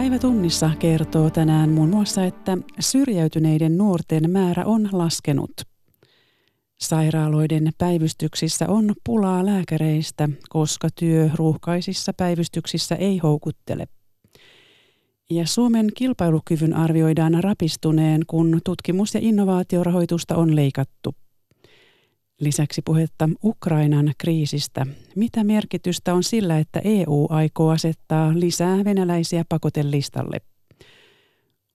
Päivä tunnissa kertoo tänään muun muassa, että syrjäytyneiden nuorten määrä on laskenut. Sairaaloiden päivystyksissä on pulaa lääkäreistä, koska työ ruuhkaisissa päivystyksissä ei houkuttele. Ja Suomen kilpailukyvyn arvioidaan rapistuneen, kun tutkimus- ja innovaatiorahoitusta on leikattu. Lisäksi puhetta Ukrainan kriisistä. Mitä merkitystä on sillä, että EU aikoo asettaa lisää venäläisiä pakotelistalle?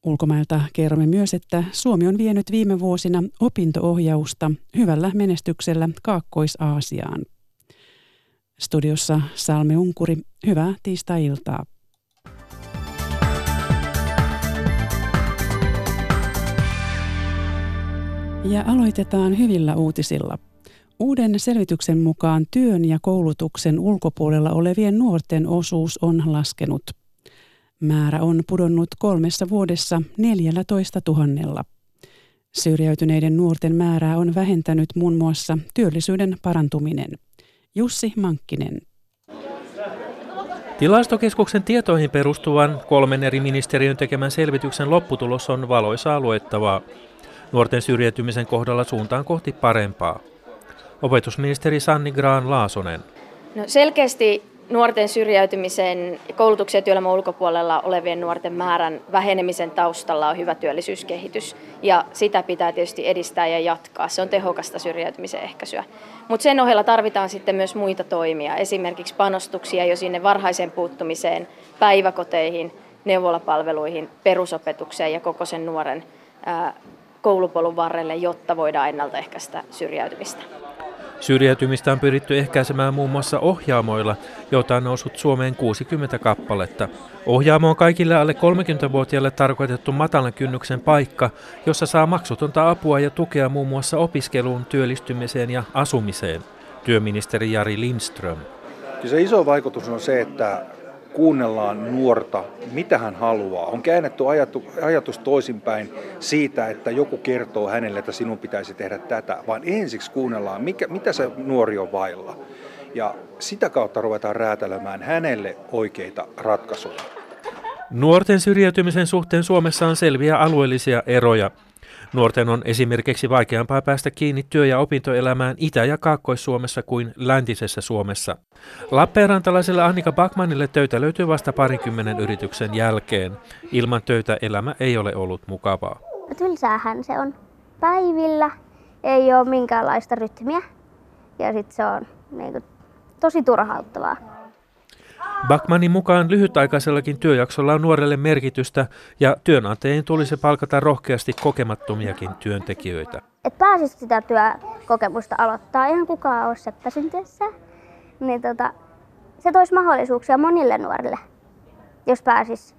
Ulkomailta kerromme myös, että Suomi on vienyt viime vuosina opintoohjausta hyvällä menestyksellä Kaakkois-Aasiaan. Studiossa Salme Unkuri, hyvää tiistai-iltaa. Ja aloitetaan hyvillä uutisilla. Uuden selvityksen mukaan työn ja koulutuksen ulkopuolella olevien nuorten osuus on laskenut. Määrä on pudonnut kolmessa vuodessa 14 tuhannella. Syrjäytyneiden nuorten määrää on vähentänyt muun muassa työllisyyden parantuminen. Jussi Mankkinen. Tilastokeskuksen tietoihin perustuvan kolmen eri ministeriön tekemän selvityksen lopputulos on valoisaa luettavaa. Nuorten syrjäytymisen kohdalla suuntaan kohti parempaa. Opetusministeri Sanni Graan-Laasonen. No selkeästi nuorten syrjäytymisen koulutuksen ja työelämän ulkopuolella olevien nuorten määrän vähenemisen taustalla on hyvä työllisyyskehitys ja sitä pitää tietysti edistää ja jatkaa. Se on tehokasta syrjäytymisen ehkäisyä. Mutta sen ohella tarvitaan sitten myös muita toimia, esimerkiksi panostuksia jo sinne varhaiseen puuttumiseen, päiväkoteihin, neuvolapalveluihin, perusopetukseen ja koko sen nuoren koulupolun varrelle, jotta voidaan ennaltaehkäistä syrjäytymistä. Syrjäytymistä on pyritty ehkäisemään muun muassa ohjaamoilla, joita on noussut Suomeen 60 kappaletta. Ohjaamo on kaikille alle 30-vuotiaille tarkoitettu matalan kynnyksen paikka, jossa saa maksutonta apua ja tukea muun muassa opiskeluun, työllistymiseen ja asumiseen. Työministeri Jari Lindström. Se iso vaikutus on se, että kuunnellaan nuorta, mitä hän haluaa. On käännetty ajatu, ajatus toisinpäin siitä, että joku kertoo hänelle, että sinun pitäisi tehdä tätä, vaan ensiksi kuunnellaan, mikä, mitä se nuori on vailla. Ja sitä kautta ruvetaan räätälemään hänelle oikeita ratkaisuja. Nuorten syrjäytymisen suhteen Suomessa on selviä alueellisia eroja. Nuorten on esimerkiksi vaikeampaa päästä kiinni työ- ja opintoelämään Itä- ja Kaakkois-Suomessa kuin läntisessä Suomessa. Lappeenrantalaiselle Annika Bakmanille töitä löytyy vasta parikymmenen yrityksen jälkeen. Ilman töitä elämä ei ole ollut mukavaa. Tylsäähän se on. Päivillä ei ole minkäänlaista rytmiä ja sitten se on niin kuin, tosi turhauttavaa. Backmanin mukaan lyhytaikaisellakin työjaksolla on nuorelle merkitystä ja työnantajien tulisi palkata rohkeasti kokemattomiakin työntekijöitä. Et pääsisi sitä työkokemusta aloittaa, ihan kukaan ole seppäsyntiessä, niin tota, se toisi mahdollisuuksia monille nuorille, jos pääsis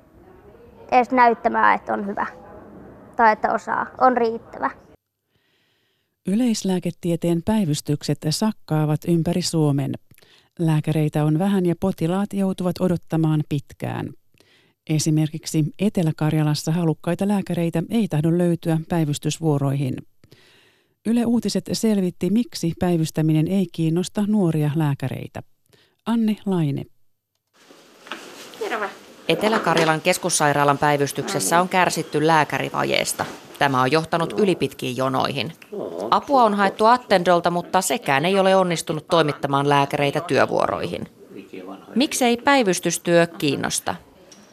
edes näyttämään, että on hyvä tai että osaa, on riittävä. Yleislääketieteen päivystykset sakkaavat ympäri Suomen. Lääkäreitä on vähän ja potilaat joutuvat odottamaan pitkään. Esimerkiksi Etelä-Karjalassa halukkaita lääkäreitä ei tahdo löytyä päivystysvuoroihin. Yle Uutiset selvitti, miksi päivystäminen ei kiinnosta nuoria lääkäreitä. Anne Laine. Etelä-Karjalan keskussairaalan päivystyksessä on kärsitty lääkärivajeesta. Tämä on johtanut ylipitkiin jonoihin. Apua on haettu Attendolta, mutta sekään ei ole onnistunut toimittamaan lääkäreitä työvuoroihin. Miksei päivystystyö kiinnosta?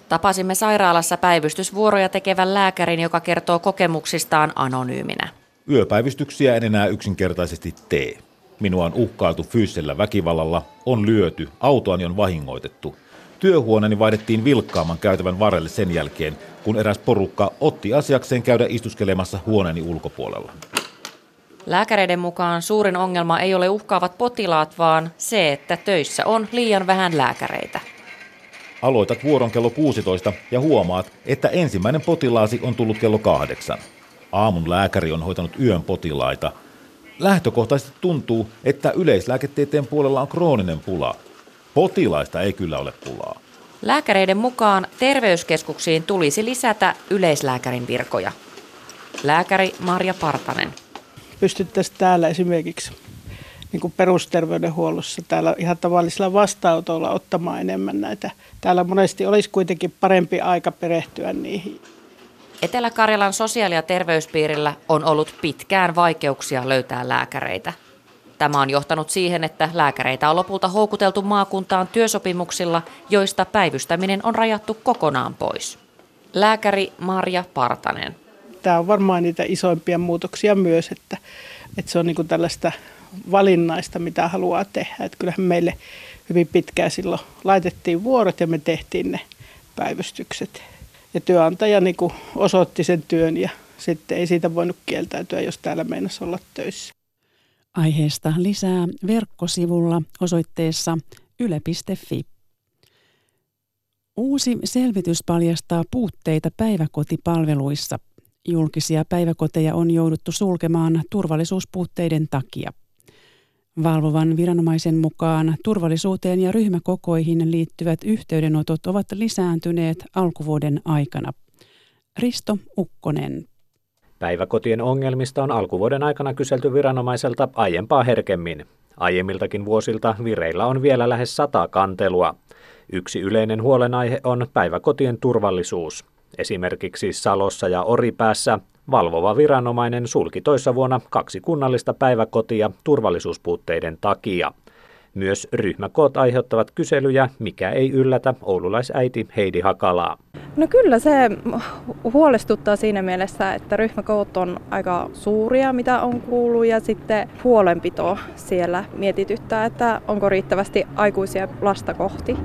Tapasimme sairaalassa päivystysvuoroja tekevän lääkärin, joka kertoo kokemuksistaan anonyyminä. Yöpäivystyksiä en enää yksinkertaisesti tee. Minua on uhkailtu fyysisellä väkivallalla, on lyöty, autoani on vahingoitettu. Työhuoneeni vaihdettiin vilkkaamman käytävän varrelle sen jälkeen, kun eräs porukka otti asiakseen käydä istuskelemassa huoneeni ulkopuolella. Lääkäreiden mukaan suurin ongelma ei ole uhkaavat potilaat, vaan se, että töissä on liian vähän lääkäreitä. Aloitat vuoron kello 16 ja huomaat, että ensimmäinen potilaasi on tullut kello kahdeksan. Aamun lääkäri on hoitanut yön potilaita. Lähtökohtaisesti tuntuu, että yleislääketieteen puolella on krooninen pula. Potilaista ei kyllä ole pulaa. Lääkäreiden mukaan terveyskeskuksiin tulisi lisätä yleislääkärin virkoja. Lääkäri Marja Partanen. Pystyttäisiin täällä esimerkiksi niin kuin perusterveydenhuollossa täällä ihan tavallisella vastaanotolla ottamaan enemmän näitä. Täällä monesti olisi kuitenkin parempi aika perehtyä niihin. Etelä-Karjalan sosiaali- ja terveyspiirillä on ollut pitkään vaikeuksia löytää lääkäreitä. Tämä on johtanut siihen, että lääkäreitä on lopulta houkuteltu maakuntaan työsopimuksilla, joista päivystäminen on rajattu kokonaan pois. Lääkäri Marja Partanen. Tämä on varmaan niitä isoimpia muutoksia myös, että, että se on niin tällaista valinnaista, mitä haluaa tehdä. Että kyllähän meille hyvin pitkään silloin laitettiin vuorot ja me tehtiin ne päivystykset. Ja työnantaja niin osoitti sen työn ja sitten ei siitä voinut kieltäytyä, jos täällä meinasi olla töissä. Aiheesta lisää verkkosivulla osoitteessa yle.fi. Uusi selvitys paljastaa puutteita päiväkotipalveluissa. Julkisia päiväkoteja on jouduttu sulkemaan turvallisuuspuutteiden takia. Valvovan viranomaisen mukaan turvallisuuteen ja ryhmäkokoihin liittyvät yhteydenotot ovat lisääntyneet alkuvuoden aikana. Risto Ukkonen. Päiväkotien ongelmista on alkuvuoden aikana kyselty viranomaiselta aiempaa herkemmin. Aiemmiltakin vuosilta vireillä on vielä lähes sata kantelua. Yksi yleinen huolenaihe on päiväkotien turvallisuus. Esimerkiksi Salossa ja Oripäässä valvova viranomainen sulki toissa vuonna kaksi kunnallista päiväkotia turvallisuuspuutteiden takia. Myös ryhmäkoot aiheuttavat kyselyjä, mikä ei yllätä oululaisäiti Heidi Hakalaa. No kyllä se huolestuttaa siinä mielessä, että ryhmäkoot on aika suuria, mitä on kuullut, ja sitten huolenpito siellä mietityttää, että onko riittävästi aikuisia lasta kohti.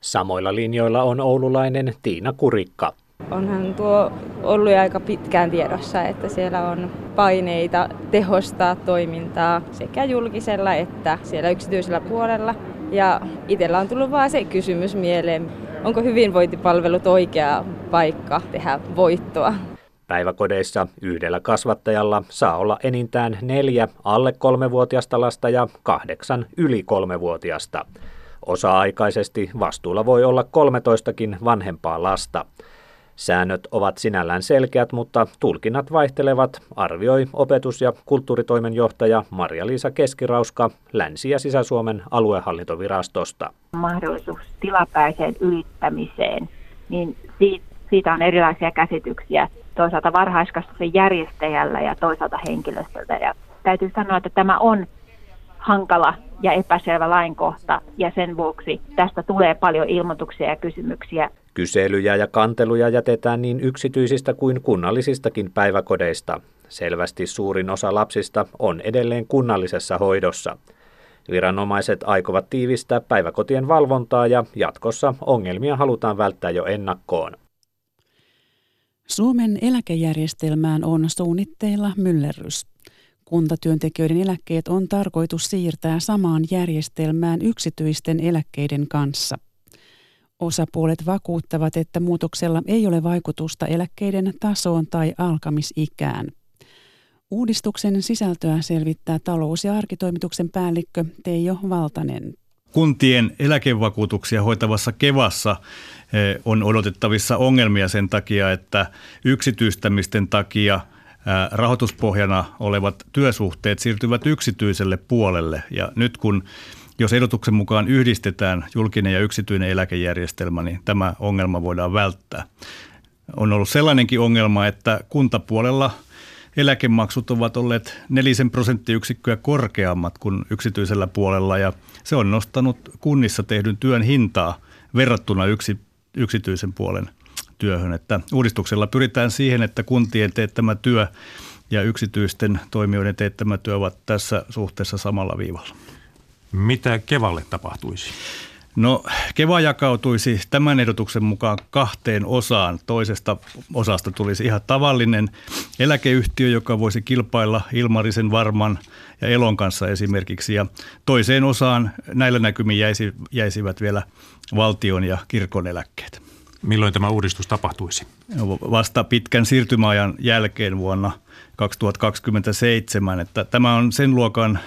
Samoilla linjoilla on oululainen Tiina Kurikka. Onhan tuo ollut aika pitkään tiedossa, että siellä on paineita tehostaa toimintaa sekä julkisella että siellä yksityisellä puolella. Ja itsellä on tullut vaan se kysymys mieleen, onko hyvinvointipalvelut oikea paikka tehdä voittoa. Päiväkodeissa yhdellä kasvattajalla saa olla enintään neljä alle kolmevuotiasta lasta ja kahdeksan yli kolmevuotiasta. Osa-aikaisesti vastuulla voi olla 13kin vanhempaa lasta. Säännöt ovat sinällään selkeät, mutta tulkinnat vaihtelevat, arvioi opetus- ja kulttuuritoimenjohtaja Maria-Liisa Keskirauska Länsi- ja Sisä-Suomen aluehallintovirastosta. Mahdollisuus tilapäiseen ylittämiseen, niin siitä on erilaisia käsityksiä toisaalta varhaiskasvatuksen järjestäjällä ja toisaalta henkilöstöltä. Ja täytyy sanoa, että tämä on hankala ja epäselvä lainkohta ja sen vuoksi tästä tulee paljon ilmoituksia ja kysymyksiä. Kyselyjä ja kanteluja jätetään niin yksityisistä kuin kunnallisistakin päiväkodeista. Selvästi suurin osa lapsista on edelleen kunnallisessa hoidossa. Viranomaiset aikovat tiivistää päiväkotien valvontaa ja jatkossa ongelmia halutaan välttää jo ennakkoon. Suomen eläkejärjestelmään on suunnitteilla myllerrys. Kuntatyöntekijöiden eläkkeet on tarkoitus siirtää samaan järjestelmään yksityisten eläkkeiden kanssa. Osapuolet vakuuttavat, että muutoksella ei ole vaikutusta eläkkeiden tasoon tai alkamisikään. Uudistuksen sisältöä selvittää talous- ja arkitoimituksen päällikkö Teijo Valtanen. Kuntien eläkevakuutuksia hoitavassa Kevassa eh, on odotettavissa ongelmia sen takia, että yksityistämisten takia – rahoituspohjana olevat työsuhteet siirtyvät yksityiselle puolelle. Ja nyt kun jos ehdotuksen mukaan yhdistetään julkinen ja yksityinen eläkejärjestelmä, niin tämä ongelma voidaan välttää. On ollut sellainenkin ongelma, että kuntapuolella eläkemaksut ovat olleet nelisen prosenttiyksikköä korkeammat kuin yksityisellä puolella ja se on nostanut kunnissa tehdyn työn hintaa verrattuna yksi, yksityisen puolen työhön. Että uudistuksella pyritään siihen, että kuntien teettämä työ ja yksityisten toimijoiden teettämä työ ovat tässä suhteessa samalla viivalla. Mitä Kevalle tapahtuisi? No Keva jakautuisi tämän ehdotuksen mukaan kahteen osaan. Toisesta osasta tulisi ihan tavallinen eläkeyhtiö, joka voisi kilpailla Ilmarisen, Varman ja Elon kanssa esimerkiksi. Ja toiseen osaan näillä näkymin jäisi, jäisivät vielä valtion ja kirkon eläkkeet. Milloin tämä uudistus tapahtuisi? Vasta pitkän siirtymäajan jälkeen vuonna 2027. Että tämä on sen luokan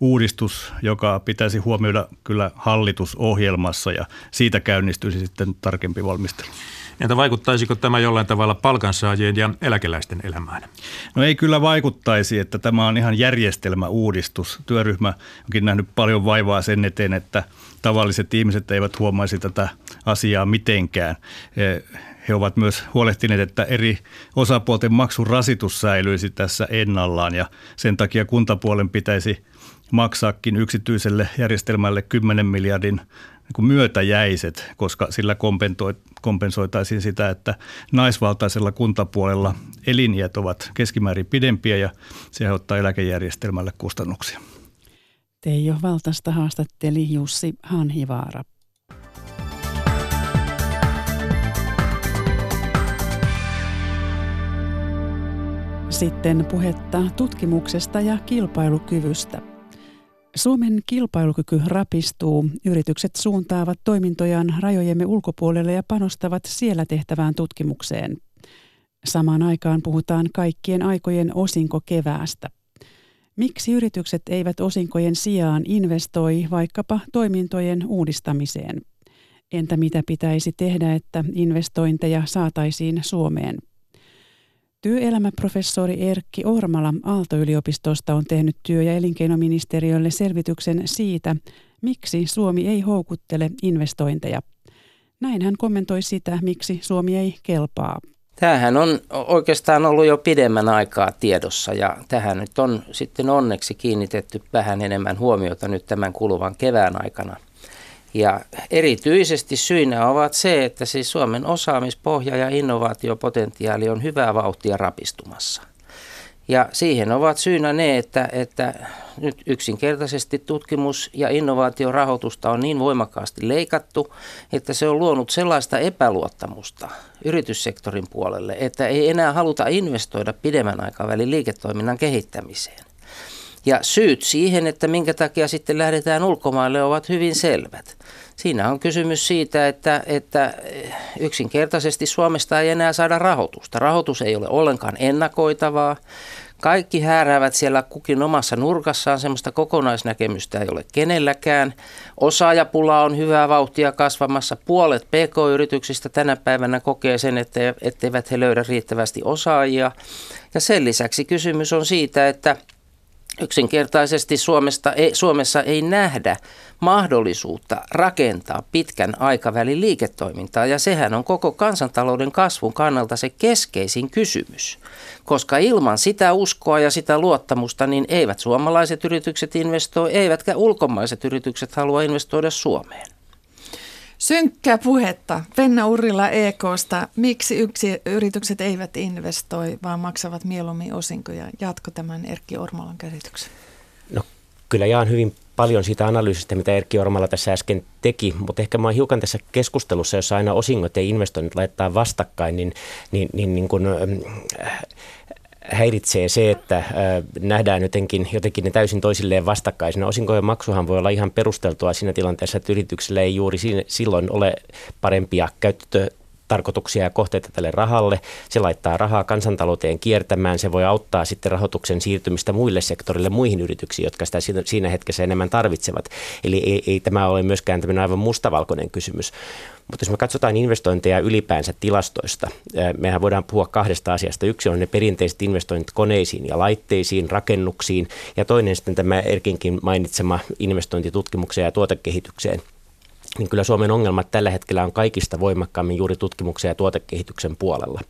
uudistus, joka pitäisi huomioida kyllä hallitusohjelmassa ja siitä käynnistyisi sitten tarkempi valmistelu. Entä vaikuttaisiko tämä jollain tavalla palkansaajien ja eläkeläisten elämään? No ei kyllä vaikuttaisi, että tämä on ihan järjestelmäuudistus. Työryhmä onkin nähnyt paljon vaivaa sen eteen, että tavalliset ihmiset eivät huomaisi tätä asiaa mitenkään. He ovat myös huolehtineet, että eri osapuolten maksun rasitus säilyisi tässä ennallaan ja sen takia kuntapuolen pitäisi maksaakin yksityiselle järjestelmälle 10 miljardin niin myötäjäiset, koska sillä kompensoitaisiin sitä, että naisvaltaisella kuntapuolella eliniät ovat keskimäärin pidempiä ja se aiheuttaa eläkejärjestelmälle kustannuksia. Teijo Valtasta haastatteli Jussi Hanhivaara. Sitten puhetta tutkimuksesta ja kilpailukyvystä. Suomen kilpailukyky rapistuu. Yritykset suuntaavat toimintojaan rajojemme ulkopuolelle ja panostavat siellä tehtävään tutkimukseen. Samaan aikaan puhutaan kaikkien aikojen osinko keväästä. Miksi yritykset eivät osinkojen sijaan investoi vaikkapa toimintojen uudistamiseen? Entä mitä pitäisi tehdä, että investointeja saataisiin Suomeen? Työelämäprofessori Erkki Ormala Aalto-yliopistosta on tehnyt työ- ja elinkeinoministeriölle selvityksen siitä, miksi Suomi ei houkuttele investointeja. Näin hän kommentoi sitä, miksi Suomi ei kelpaa. Tämähän on oikeastaan ollut jo pidemmän aikaa tiedossa ja tähän nyt on sitten onneksi kiinnitetty vähän enemmän huomiota nyt tämän kuluvan kevään aikana – ja erityisesti syinä ovat se, että siis Suomen osaamispohja ja innovaatiopotentiaali on hyvää vauhtia rapistumassa. Ja siihen ovat syynä ne, että, että nyt yksinkertaisesti tutkimus- ja innovaatiorahoitusta on niin voimakkaasti leikattu, että se on luonut sellaista epäluottamusta yrityssektorin puolelle, että ei enää haluta investoida pidemmän aikavälin liiketoiminnan kehittämiseen. Ja syyt siihen, että minkä takia sitten lähdetään ulkomaille, ovat hyvin selvät. Siinä on kysymys siitä, että, että yksinkertaisesti Suomesta ei enää saada rahoitusta. Rahoitus ei ole ollenkaan ennakoitavaa. Kaikki hääräävät siellä kukin omassa nurkassaan, semmoista kokonaisnäkemystä ei ole kenelläkään. Osaajapula on hyvää vauhtia kasvamassa. Puolet PK-yrityksistä tänä päivänä kokee sen, että, etteivät he löydä riittävästi osaajia. Ja sen lisäksi kysymys on siitä, että Yksinkertaisesti Suomesta ei, Suomessa ei nähdä mahdollisuutta rakentaa pitkän aikavälin liiketoimintaa ja sehän on koko kansantalouden kasvun kannalta se keskeisin kysymys. Koska ilman sitä uskoa ja sitä luottamusta niin eivät suomalaiset yritykset investoi, eivätkä ulkomaiset yritykset halua investoida Suomeen. Synkkää puhetta. Penna Urrilla EKsta. Miksi yksi yritykset eivät investoi, vaan maksavat mieluummin osinkoja? Jatko tämän Erkki Ormalan käsityksen. No kyllä jaan hyvin paljon siitä analyysistä, mitä Erkki Ormala tässä äsken teki, mutta ehkä mä oon hiukan tässä keskustelussa, jossa aina osingot ja investoinnit laittaa vastakkain, niin, niin, niin, niin kun, äh, häiritsee se, että äh, nähdään jotenkin, jotenkin ne täysin toisilleen vastakkaisina. Osinkojen maksuhan voi olla ihan perusteltua siinä tilanteessa, että yrityksellä ei juuri silloin ole parempia käyttö tarkoituksia ja kohteita tälle rahalle. Se laittaa rahaa kansantalouteen kiertämään. Se voi auttaa sitten rahoituksen siirtymistä muille sektorille, muihin yrityksiin, jotka sitä siinä hetkessä enemmän tarvitsevat. Eli ei, ei tämä ole myöskään tämmöinen aivan mustavalkoinen kysymys. Mutta jos me katsotaan investointeja ylipäänsä tilastoista, mehän voidaan puhua kahdesta asiasta. Yksi on ne perinteiset investoinnit koneisiin ja laitteisiin, rakennuksiin, ja toinen sitten tämä Erkinkin mainitsema investointi tutkimukseen ja tuotekehitykseen – niin kyllä Suomen ongelmat tällä hetkellä on kaikista voimakkaammin juuri tutkimuksen ja tuotekehityksen puolella.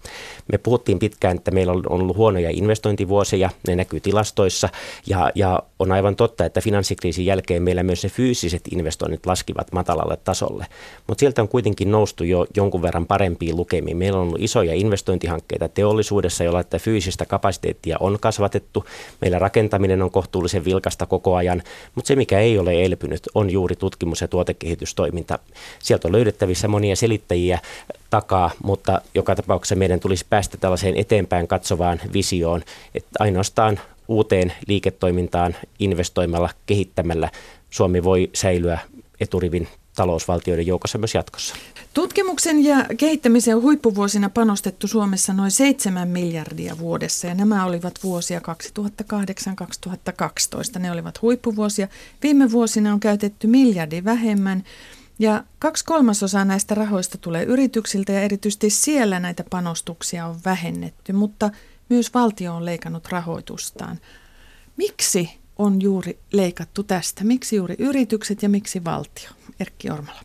Me puhuttiin pitkään, että meillä on ollut huonoja investointivuosia, ne näkyy tilastoissa, ja, ja on aivan totta, että finanssikriisin jälkeen meillä myös ne fyysiset investoinnit laskivat matalalle tasolle. Mutta sieltä on kuitenkin noustu jo jonkun verran parempiin lukemiin. Meillä on ollut isoja investointihankkeita teollisuudessa, joilla että fyysistä kapasiteettia on kasvatettu. Meillä rakentaminen on kohtuullisen vilkasta koko ajan, mutta se mikä ei ole elpynyt on juuri tutkimus- ja tuotekehitystoiminta toiminta. Sieltä on löydettävissä monia selittäjiä takaa, mutta joka tapauksessa meidän tulisi päästä tällaiseen eteenpäin katsovaan visioon, että ainoastaan uuteen liiketoimintaan investoimalla, kehittämällä Suomi voi säilyä eturivin talousvaltioiden joukossa myös jatkossa. Tutkimuksen ja kehittämisen huippuvuosina panostettu Suomessa noin 7 miljardia vuodessa ja nämä olivat vuosia 2008-2012. Ne olivat huippuvuosia. Viime vuosina on käytetty miljardi vähemmän Ja kaksi kolmasosaa näistä rahoista tulee yrityksiltä ja erityisesti siellä näitä panostuksia on vähennetty, mutta myös valtio on leikannut rahoitustaan. Miksi on juuri leikattu tästä? Miksi juuri yritykset ja miksi valtio? Erkki Ormala.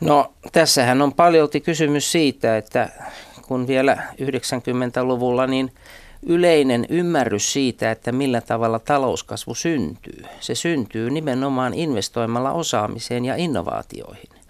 No tässähän on paljolti kysymys siitä, että kun vielä 90-luvulla niin yleinen ymmärrys siitä, että millä tavalla talouskasvu syntyy. Se syntyy nimenomaan investoimalla osaamiseen ja innovaatioihin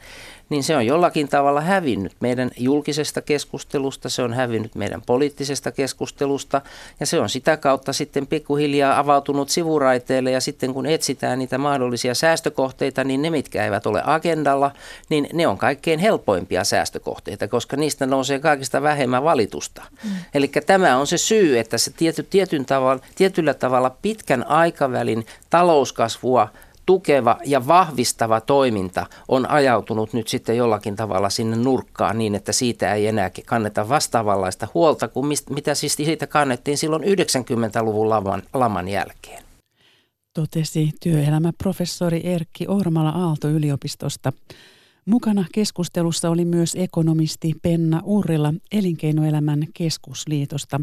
niin se on jollakin tavalla hävinnyt meidän julkisesta keskustelusta, se on hävinnyt meidän poliittisesta keskustelusta ja se on sitä kautta sitten pikkuhiljaa avautunut sivuraiteille ja sitten kun etsitään niitä mahdollisia säästökohteita, niin ne mitkä eivät ole agendalla, niin ne on kaikkein helpoimpia säästökohteita, koska niistä nousee kaikista vähemmän valitusta. Mm. Eli tämä on se syy, että se tiety, tietyn tavalla, tietyllä tavalla pitkän aikavälin talouskasvua tukeva ja vahvistava toiminta on ajautunut nyt sitten jollakin tavalla sinne nurkkaan niin, että siitä ei enää kanneta vastaavanlaista huolta kuin mist, mitä siis siitä kannettiin silloin 90-luvun laman, laman jälkeen. Totesi työelämäprofessori Erkki Ormala Aalto-yliopistosta. Mukana keskustelussa oli myös ekonomisti Penna Urrila Elinkeinoelämän keskusliitosta.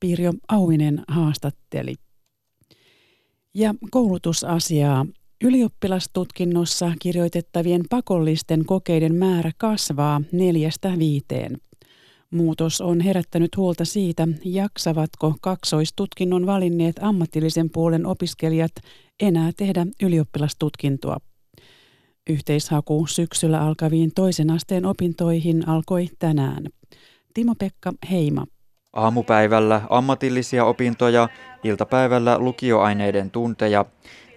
Pirjo Auvinen haastatteli. Ja koulutusasiaa. Ylioppilastutkinnossa kirjoitettavien pakollisten kokeiden määrä kasvaa neljästä viiteen. Muutos on herättänyt huolta siitä, jaksavatko kaksoistutkinnon valinneet ammatillisen puolen opiskelijat enää tehdä ylioppilastutkintoa. Yhteishaku syksyllä alkaviin toisen asteen opintoihin alkoi tänään. Timo-Pekka Heima. Aamupäivällä ammatillisia opintoja, iltapäivällä lukioaineiden tunteja.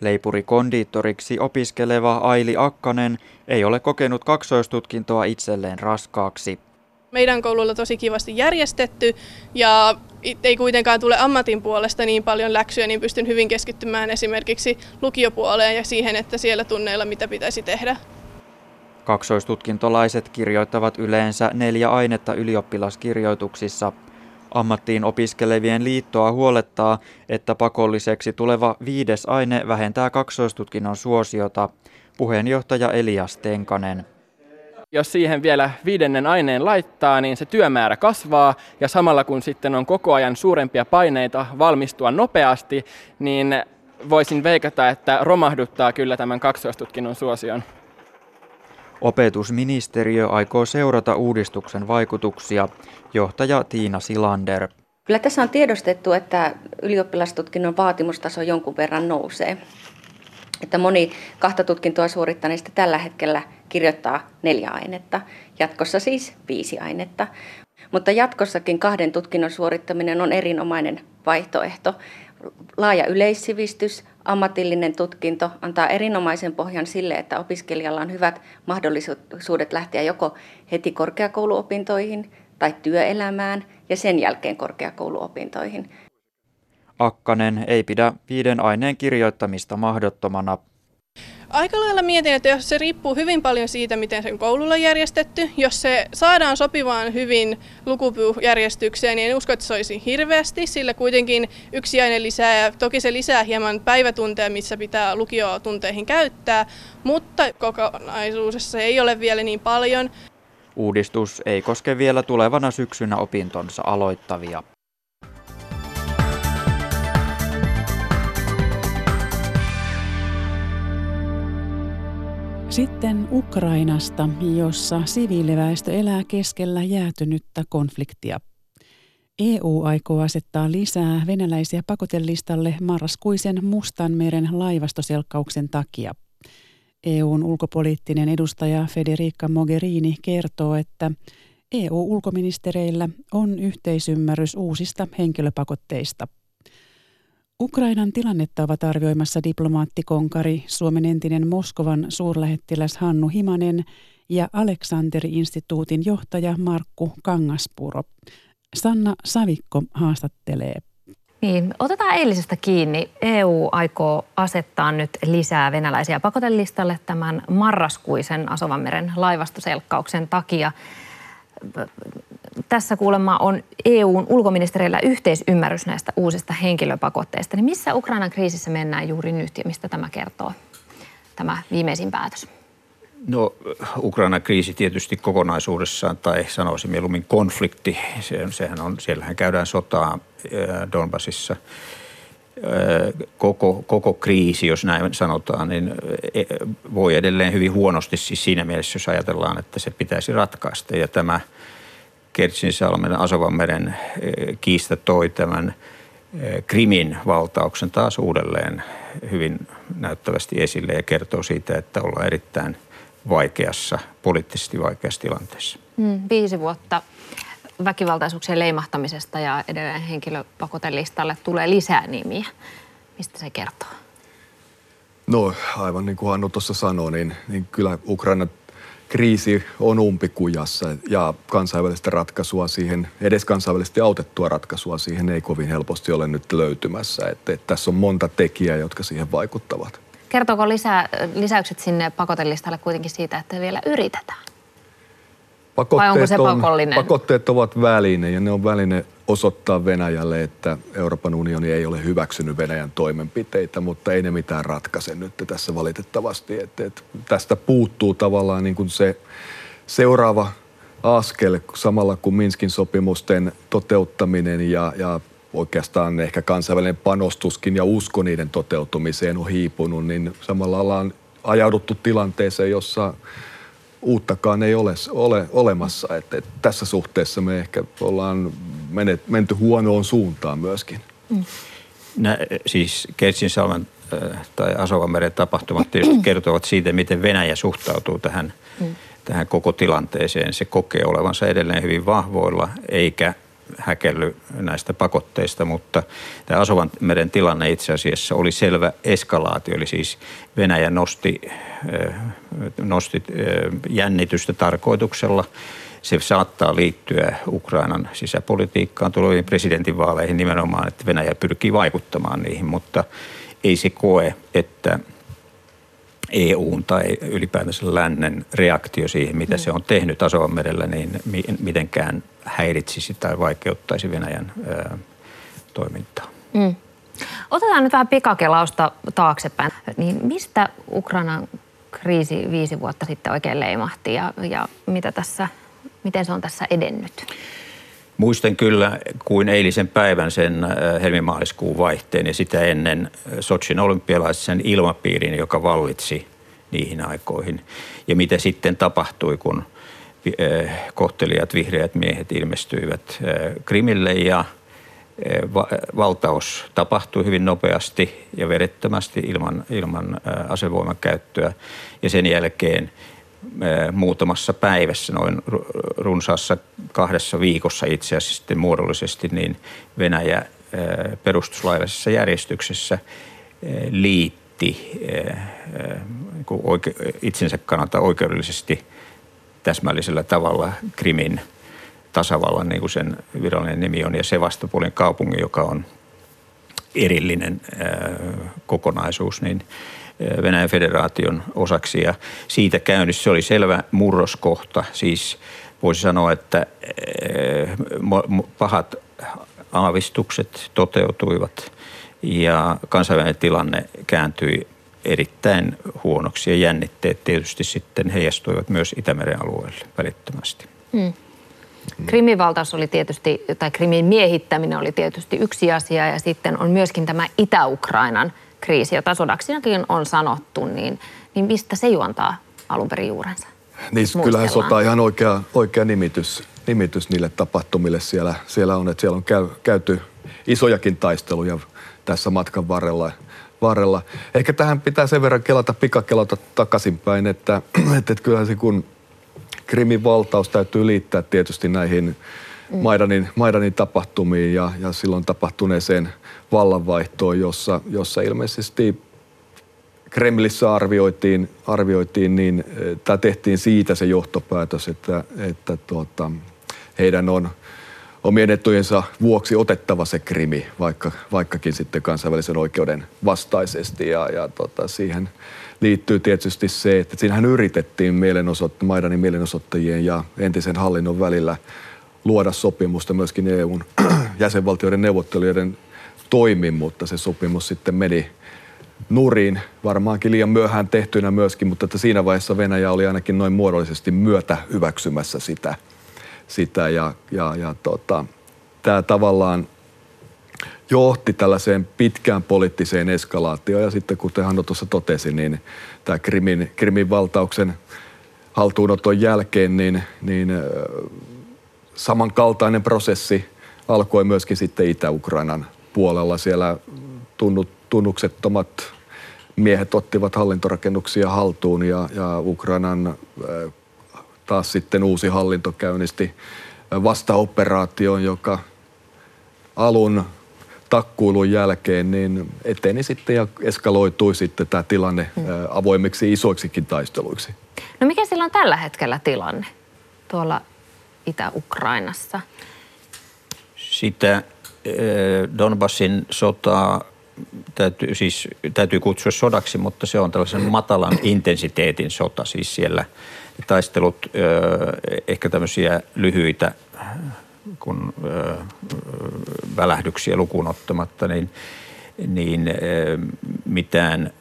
Leipuri kondiittoriksi opiskeleva Aili Akkanen ei ole kokenut kaksoistutkintoa itselleen raskaaksi. Meidän koululla tosi kivasti järjestetty ja ei kuitenkaan tule ammatin puolesta niin paljon läksyjä, niin pystyn hyvin keskittymään esimerkiksi lukiopuoleen ja siihen, että siellä tunneilla mitä pitäisi tehdä. Kaksoistutkintolaiset kirjoittavat yleensä neljä ainetta ylioppilaskirjoituksissa – Ammattiin opiskelevien liittoa huolettaa, että pakolliseksi tuleva viides aine vähentää kaksoistutkinnon suosiota. Puheenjohtaja Elias Tenkanen. Jos siihen vielä viidennen aineen laittaa, niin se työmäärä kasvaa ja samalla kun sitten on koko ajan suurempia paineita valmistua nopeasti, niin voisin veikata, että romahduttaa kyllä tämän kaksoistutkinnon suosion. Opetusministeriö aikoo seurata uudistuksen vaikutuksia. Johtaja Tiina Silander. Kyllä tässä on tiedostettu, että ylioppilastutkinnon vaatimustaso jonkun verran nousee. Että moni kahta tutkintoa suorittaneista tällä hetkellä kirjoittaa neljä ainetta, jatkossa siis viisi ainetta. Mutta jatkossakin kahden tutkinnon suorittaminen on erinomainen vaihtoehto. Laaja yleissivistys, ammatillinen tutkinto antaa erinomaisen pohjan sille, että opiskelijalla on hyvät mahdollisuudet lähteä joko heti korkeakouluopintoihin tai työelämään ja sen jälkeen korkeakouluopintoihin. Akkanen ei pidä viiden aineen kirjoittamista mahdottomana Aika lailla mietin, että jos se riippuu hyvin paljon siitä, miten sen koululla on järjestetty, jos se saadaan sopivaan hyvin lukupyjärjestykseen, niin en usko, että se olisi hirveästi, sillä kuitenkin yksi aine lisää, ja toki se lisää hieman päivätunteja, missä pitää lukiotunteihin käyttää, mutta kokonaisuudessa ei ole vielä niin paljon. Uudistus ei koske vielä tulevana syksynä opintonsa aloittavia. Sitten Ukrainasta, jossa siviiliväestö elää keskellä jäätynyttä konfliktia. EU aikoo asettaa lisää venäläisiä pakotelistalle marraskuisen Mustanmeren laivastoselkkauksen takia. EUn ulkopoliittinen edustaja Federica Mogherini kertoo, että EU-ulkoministereillä on yhteisymmärrys uusista henkilöpakotteista – Ukrainan tilannetta ovat arvioimassa diplomaattikonkari, Suomen entinen Moskovan suurlähettiläs Hannu Himanen ja Aleksanteri-instituutin johtaja Markku Kangaspuro. Sanna Savikko haastattelee. Niin, otetaan eilisestä kiinni. EU aikoo asettaa nyt lisää venäläisiä pakotelistalle tämän marraskuisen Asovanmeren laivastoselkkauksen takia tässä kuulemma on EUn ulkoministereillä yhteisymmärrys näistä uusista henkilöpakotteista. Niin missä Ukrainan kriisissä mennään juuri nyt ja mistä tämä kertoo, tämä viimeisin päätös? No Ukraina kriisi tietysti kokonaisuudessaan, tai sanoisin mieluummin konflikti, se, sehän on, siellähän käydään sotaa Donbasissa. Koko, koko kriisi, jos näin sanotaan, niin e, voi edelleen hyvin huonosti siis siinä mielessä, jos ajatellaan, että se pitäisi ratkaista. Ja tämä Kertsinsalmen Asovanmeren kiista toi tämän Krimin valtauksen taas uudelleen hyvin näyttävästi esille ja kertoo siitä, että ollaan erittäin – vaikeassa, poliittisesti vaikeassa tilanteessa. Mm, viisi vuotta väkivaltaisuuksien leimahtamisesta ja edelleen henkilöpakotelistalle tulee lisää nimiä. Mistä se kertoo? No aivan niin kuin Hannu tuossa sanoi, niin, niin kyllä Ukraina kriisi on umpikujassa ja kansainvälistä ratkaisua siihen, edes kansainvälisesti autettua ratkaisua siihen ei kovin helposti ole nyt löytymässä. Että, että tässä on monta tekijää, jotka siihen vaikuttavat. Kertooko lisää, lisäykset sinne pakotelistalle kuitenkin siitä, että vielä yritetään? Pakotteet Vai onko se pakollinen? On, pakotteet ovat väline ja ne on väline osoittaa Venäjälle, että Euroopan unioni ei ole hyväksynyt Venäjän toimenpiteitä, mutta ei ne mitään ratkaise nyt tässä valitettavasti. Että, että tästä puuttuu tavallaan niin kuin se seuraava askel samalla kuin Minskin sopimusten toteuttaminen ja, ja oikeastaan ehkä kansainvälinen panostuskin ja usko niiden toteutumiseen on hiipunut, niin samalla ollaan ajauduttu tilanteeseen, jossa uuttakaan ei ole, ole olemassa. Että, että tässä suhteessa me ehkä ollaan menet, menty huonoon suuntaan myöskin. Mm. Nä, siis Kertsinsalmen äh, tai Asovanmeren tapahtumat kertovat siitä, miten Venäjä suhtautuu tähän, mm. tähän koko tilanteeseen. Se kokee olevansa edelleen hyvin vahvoilla, eikä häkelly näistä pakotteista, mutta tämä Asovan meren tilanne itse asiassa oli selvä eskalaatio, eli siis Venäjä nosti, äh, nosti äh, jännitystä tarkoituksella. Se saattaa liittyä Ukrainan sisäpolitiikkaan tuleviin presidentinvaaleihin nimenomaan, että Venäjä pyrkii vaikuttamaan niihin, mutta ei se koe, että – EUn tai ylipäätänsä lännen reaktio siihen, mitä se on tehnyt merellä, niin mitenkään häiritsisi tai vaikeuttaisi Venäjän ää, toimintaa. Mm. Otetaan nyt vähän pikakelausta taaksepäin. Niin mistä Ukrainan kriisi viisi vuotta sitten oikein leimahti ja, ja mitä tässä, miten se on tässä edennyt? Muistan kyllä kuin eilisen päivän sen helmimaaliskuun vaihteen ja sitä ennen Sotsin olympialaisen ilmapiirin, joka vallitsi niihin aikoihin. Ja mitä sitten tapahtui, kun kohtelijat vihreät miehet ilmestyivät Krimille ja valtaus tapahtui hyvin nopeasti ja verettömästi ilman, ilman asevoiman käyttöä. Ja sen jälkeen muutamassa päivässä, noin runsaassa kahdessa viikossa itse asiassa sitten muodollisesti, niin Venäjä perustuslaillisessa järjestyksessä liitti itsensä kannalta oikeudellisesti täsmällisellä tavalla Krimin tasavallan, niin kuin sen virallinen nimi on, ja Sevastopolin kaupungin, joka on erillinen kokonaisuus, niin – Venäjän federaation osaksi ja siitä käynnissä se oli selvä murroskohta. Siis voisi sanoa, että eh, pahat aavistukset toteutuivat ja kansainvälinen tilanne kääntyi erittäin huonoksi ja jännitteet tietysti sitten heijastuivat myös Itämeren alueelle välittömästi. Hmm. Krimin valtaus oli tietysti, tai Krimin miehittäminen oli tietysti yksi asia ja sitten on myöskin tämä Itä-Ukrainan – kriisi, jota sodaksinakin on sanottu, niin, niin mistä se juontaa alun perin juurensa? Niin, kyllähän sota ihan oikea, oikea nimitys, nimitys niille tapahtumille siellä, siellä on. Että siellä on käy, käyty isojakin taisteluja tässä matkan varrella. varrella. Ehkä tähän pitää sen verran kelata, pikakelata takaisinpäin, että, että, että kyllähän se kun Krimin valtaus täytyy liittää tietysti näihin. Maidanin, Maidanin tapahtumiin ja, ja silloin tapahtuneeseen – vallanvaihtoon, jossa, jossa ilmeisesti Kremlissä arvioitiin, arvioitiin niin, tai tehtiin siitä se johtopäätös, että, että tuota, heidän on omien etujensa vuoksi otettava se krimi, vaikka, vaikkakin sitten kansainvälisen oikeuden vastaisesti. Ja, ja tota, siihen liittyy tietysti se, että siinähän yritettiin mielenosoitt- Maidanin mielenosoittajien ja entisen hallinnon välillä luoda sopimusta myöskin EUn jäsenvaltioiden neuvottelijoiden toimi, mutta se sopimus sitten meni, nurin, varmaankin liian myöhään tehtynä myöskin, mutta että siinä vaiheessa Venäjä oli ainakin noin muodollisesti myötä hyväksymässä sitä. sitä ja, ja, ja tota, tämä tavallaan johti tällaiseen pitkään poliittiseen eskalaatioon ja sitten kuten Hanno tuossa totesi, niin tämä Krimin, Krimin valtauksen haltuunoton jälkeen, niin, niin samankaltainen prosessi alkoi myöskin sitten Itä-Ukrainan puolella. Siellä tunnut, tunnuksettomat miehet ottivat hallintorakennuksia haltuun ja, ja Ukrainan taas sitten uusi hallinto käynnisti vastaoperaation, joka alun takkuilun jälkeen niin eteni sitten ja eskaloitui sitten tämä tilanne hmm. avoimiksi isoiksikin taisteluiksi. No mikä sillä on tällä hetkellä tilanne tuolla Itä-Ukrainassa? Sitä Donbassin sotaa täytyy, siis, täytyy kutsua sodaksi, mutta se on tällaisen matalan intensiteetin sota. Siis siellä taistelut, ehkä tämmöisiä lyhyitä kun välähdyksiä lukuun ottamatta, niin, niin mitään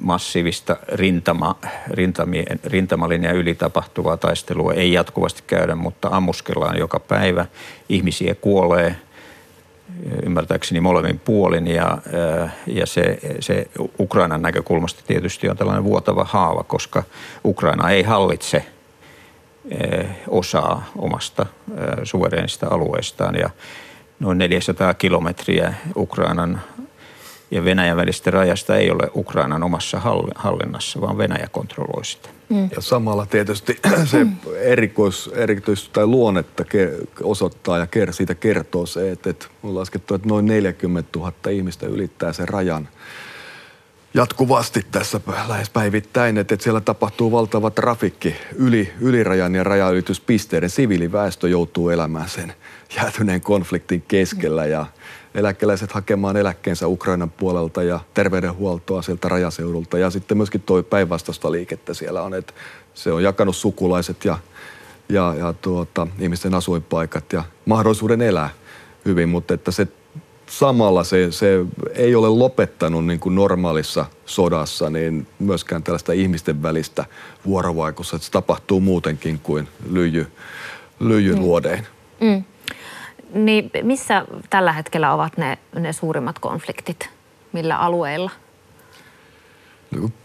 massiivista rintama, rintamien, rintamalinjan yli tapahtuvaa taistelua ei jatkuvasti käydä, mutta ammuskellaan joka päivä. Ihmisiä kuolee ymmärtääkseni molemmin puolin ja, ja se, se Ukrainan näkökulmasta tietysti on tällainen vuotava haava, koska Ukraina ei hallitse osaa omasta suvereenista alueestaan ja noin 400 kilometriä Ukrainan ja Venäjän välistä rajasta ei ole Ukrainan omassa hallinnassa, vaan Venäjä kontrolloi sitä. Mm. Ja samalla tietysti se erikois, erityis tai luonnetta osoittaa ja siitä kertoo se, että, että on laskettu, että noin 40 000 ihmistä ylittää sen rajan jatkuvasti tässä lähes päivittäin, että, että siellä tapahtuu valtava trafikki yli, yli ja rajanylityspisteiden. Siviiliväestö joutuu elämään sen jäätyneen konfliktin keskellä ja eläkeläiset hakemaan eläkkeensä Ukrainan puolelta ja terveydenhuoltoa sieltä rajaseudulta. Ja sitten myöskin tuo päinvastaista liikettä siellä on, että se on jakanut sukulaiset ja, ja, ja tuota, ihmisten asuinpaikat ja mahdollisuuden elää hyvin, mutta että se samalla se, se ei ole lopettanut niin kuin normaalissa sodassa niin myöskään tällaista ihmisten välistä vuorovaikutusta, että se tapahtuu muutenkin kuin lyijy, lyijyluodein. Mm. Mm. Niin missä tällä hetkellä ovat ne, ne suurimmat konfliktit? Millä alueilla?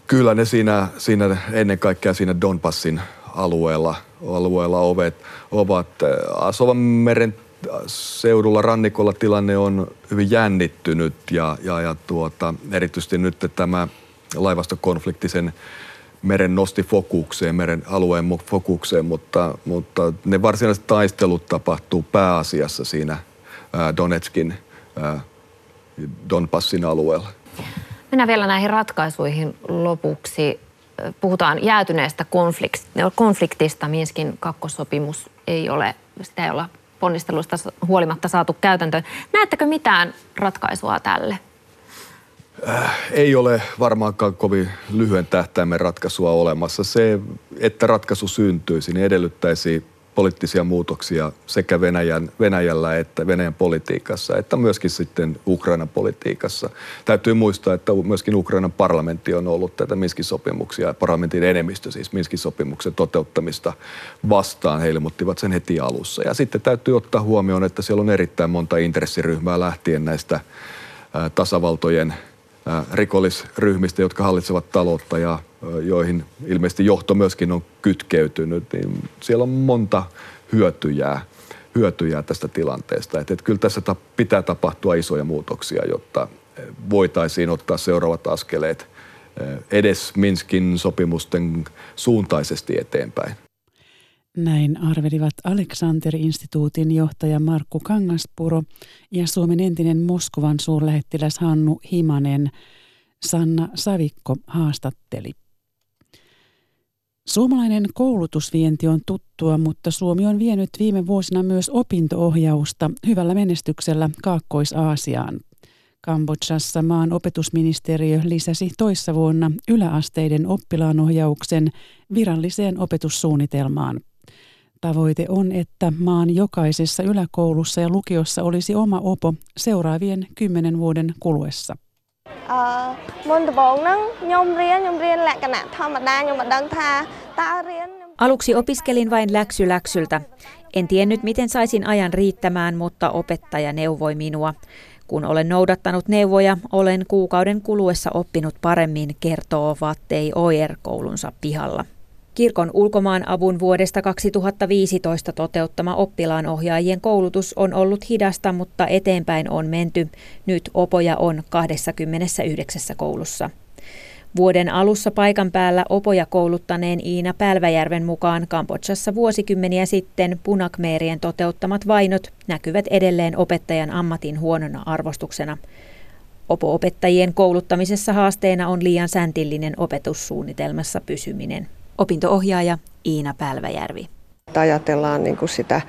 Kyllä ne siinä, siinä ennen kaikkea siinä Donbassin alueella, alueella ovet, ovat Asovan meren seudulla rannikolla tilanne on hyvin jännittynyt ja, ja, ja tuota, erityisesti nyt tämä laivastokonflikti sen meren nosti fokukseen, meren alueen fokukseen, mutta, mutta ne varsinaiset taistelut tapahtuu pääasiassa siinä Donetskin, Donbassin alueella. Mennään vielä näihin ratkaisuihin lopuksi. Puhutaan jäätyneestä konfliktista. Minskin kakkosopimus ei ole, sitä ei olla ponnisteluista huolimatta saatu käytäntöön. Näettekö mitään ratkaisua tälle? Äh, ei ole varmaankaan kovin lyhyen tähtäimen ratkaisua olemassa. Se, että ratkaisu syntyisi, niin edellyttäisi poliittisia muutoksia sekä Venäjän, Venäjällä että Venäjän politiikassa, että myöskin sitten Ukrainan politiikassa. Täytyy muistaa, että myöskin Ukrainan parlamentti on ollut tätä Minskin sopimuksia, parlamentin enemmistö siis Minskin sopimuksen toteuttamista vastaan. He ilmoittivat sen heti alussa. Ja sitten täytyy ottaa huomioon, että siellä on erittäin monta intressiryhmää lähtien näistä tasavaltojen rikollisryhmistä, jotka hallitsevat taloutta ja joihin ilmeisesti johto myöskin on kytkeytynyt, niin siellä on monta hyötyjää, hyötyjää tästä tilanteesta. Että, että kyllä tässä pitää tapahtua isoja muutoksia, jotta voitaisiin ottaa seuraavat askeleet edes Minskin sopimusten suuntaisesti eteenpäin. Näin arvelivat Aleksanteri-instituutin johtaja Markku Kangaspuro ja Suomen entinen Moskovan suurlähettiläs Hannu Himanen. Sanna Savikko haastatteli. Suomalainen koulutusvienti on tuttua, mutta Suomi on vienyt viime vuosina myös opintoohjausta hyvällä menestyksellä Kaakkois-Aasiaan. Kambodžassa maan opetusministeriö lisäsi toissa vuonna yläasteiden oppilaanohjauksen viralliseen opetussuunnitelmaan. Tavoite on, että maan jokaisessa yläkoulussa ja lukiossa olisi oma opo seuraavien kymmenen vuoden kuluessa. មុនដំបូងហ្នឹងខ្ញុំរៀនខ្ញុំរៀនលក្ខណៈធម្មតាខ្ញុំមិនដឹងថាតើរៀន Aluksi opiskelin vain läksy läksyltä. En tiennyt, miten saisin ajan riittämään, mutta opettaja neuvoi minua. Kun olen noudattanut neuvoja, olen kuukauden kuluessa oppinut paremmin, kertoo Vattei Oyer koulunsa pihalla. Kirkon ulkomaan avun vuodesta 2015 toteuttama oppilaanohjaajien koulutus on ollut hidasta, mutta eteenpäin on menty. Nyt opoja on 29 koulussa. Vuoden alussa paikan päällä opoja kouluttaneen Iina Pälväjärven mukaan Kambodsassa vuosikymmeniä sitten punakmeerien toteuttamat vainot näkyvät edelleen opettajan ammatin huonona arvostuksena. Opo-opettajien kouluttamisessa haasteena on liian säntillinen opetussuunnitelmassa pysyminen. Opintoohjaaja Iina Pälväjärvi. Ajatellaan niin kuin sitä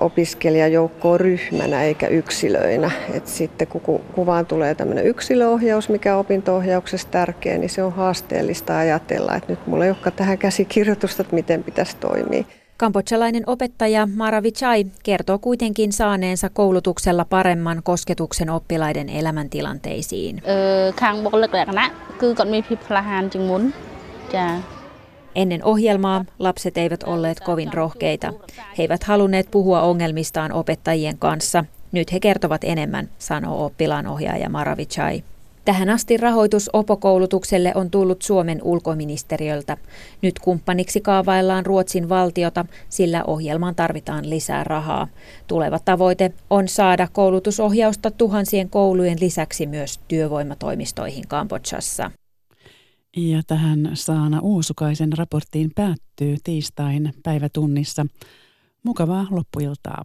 opiskelijajoukkoa ryhmänä eikä yksilöinä. Et sitten kun kuvaan tulee tämmöinen yksilöohjaus, mikä on opinto-ohjauksessa tärkeä, niin se on haasteellista ajatella, että nyt mulla ei olekaan tähän käsikirjoitusta, että miten pitäisi toimia. Kambodsalainen opettaja Mara Vichai kertoo kuitenkin saaneensa koulutuksella paremman kosketuksen oppilaiden elämäntilanteisiin. Ennen ohjelmaa lapset eivät olleet kovin rohkeita. He eivät halunneet puhua ongelmistaan opettajien kanssa. Nyt he kertovat enemmän, sanoo oppilaanohjaaja Maravichai. Tähän asti rahoitus opokoulutukselle on tullut Suomen ulkoministeriöltä. Nyt kumppaniksi kaavaillaan Ruotsin valtiota, sillä ohjelmaan tarvitaan lisää rahaa. Tuleva tavoite on saada koulutusohjausta tuhansien koulujen lisäksi myös työvoimatoimistoihin Kambodsassa. Ja tähän Saana Uusukaisen raporttiin päättyy tiistain päivätunnissa. Mukavaa loppuiltaa.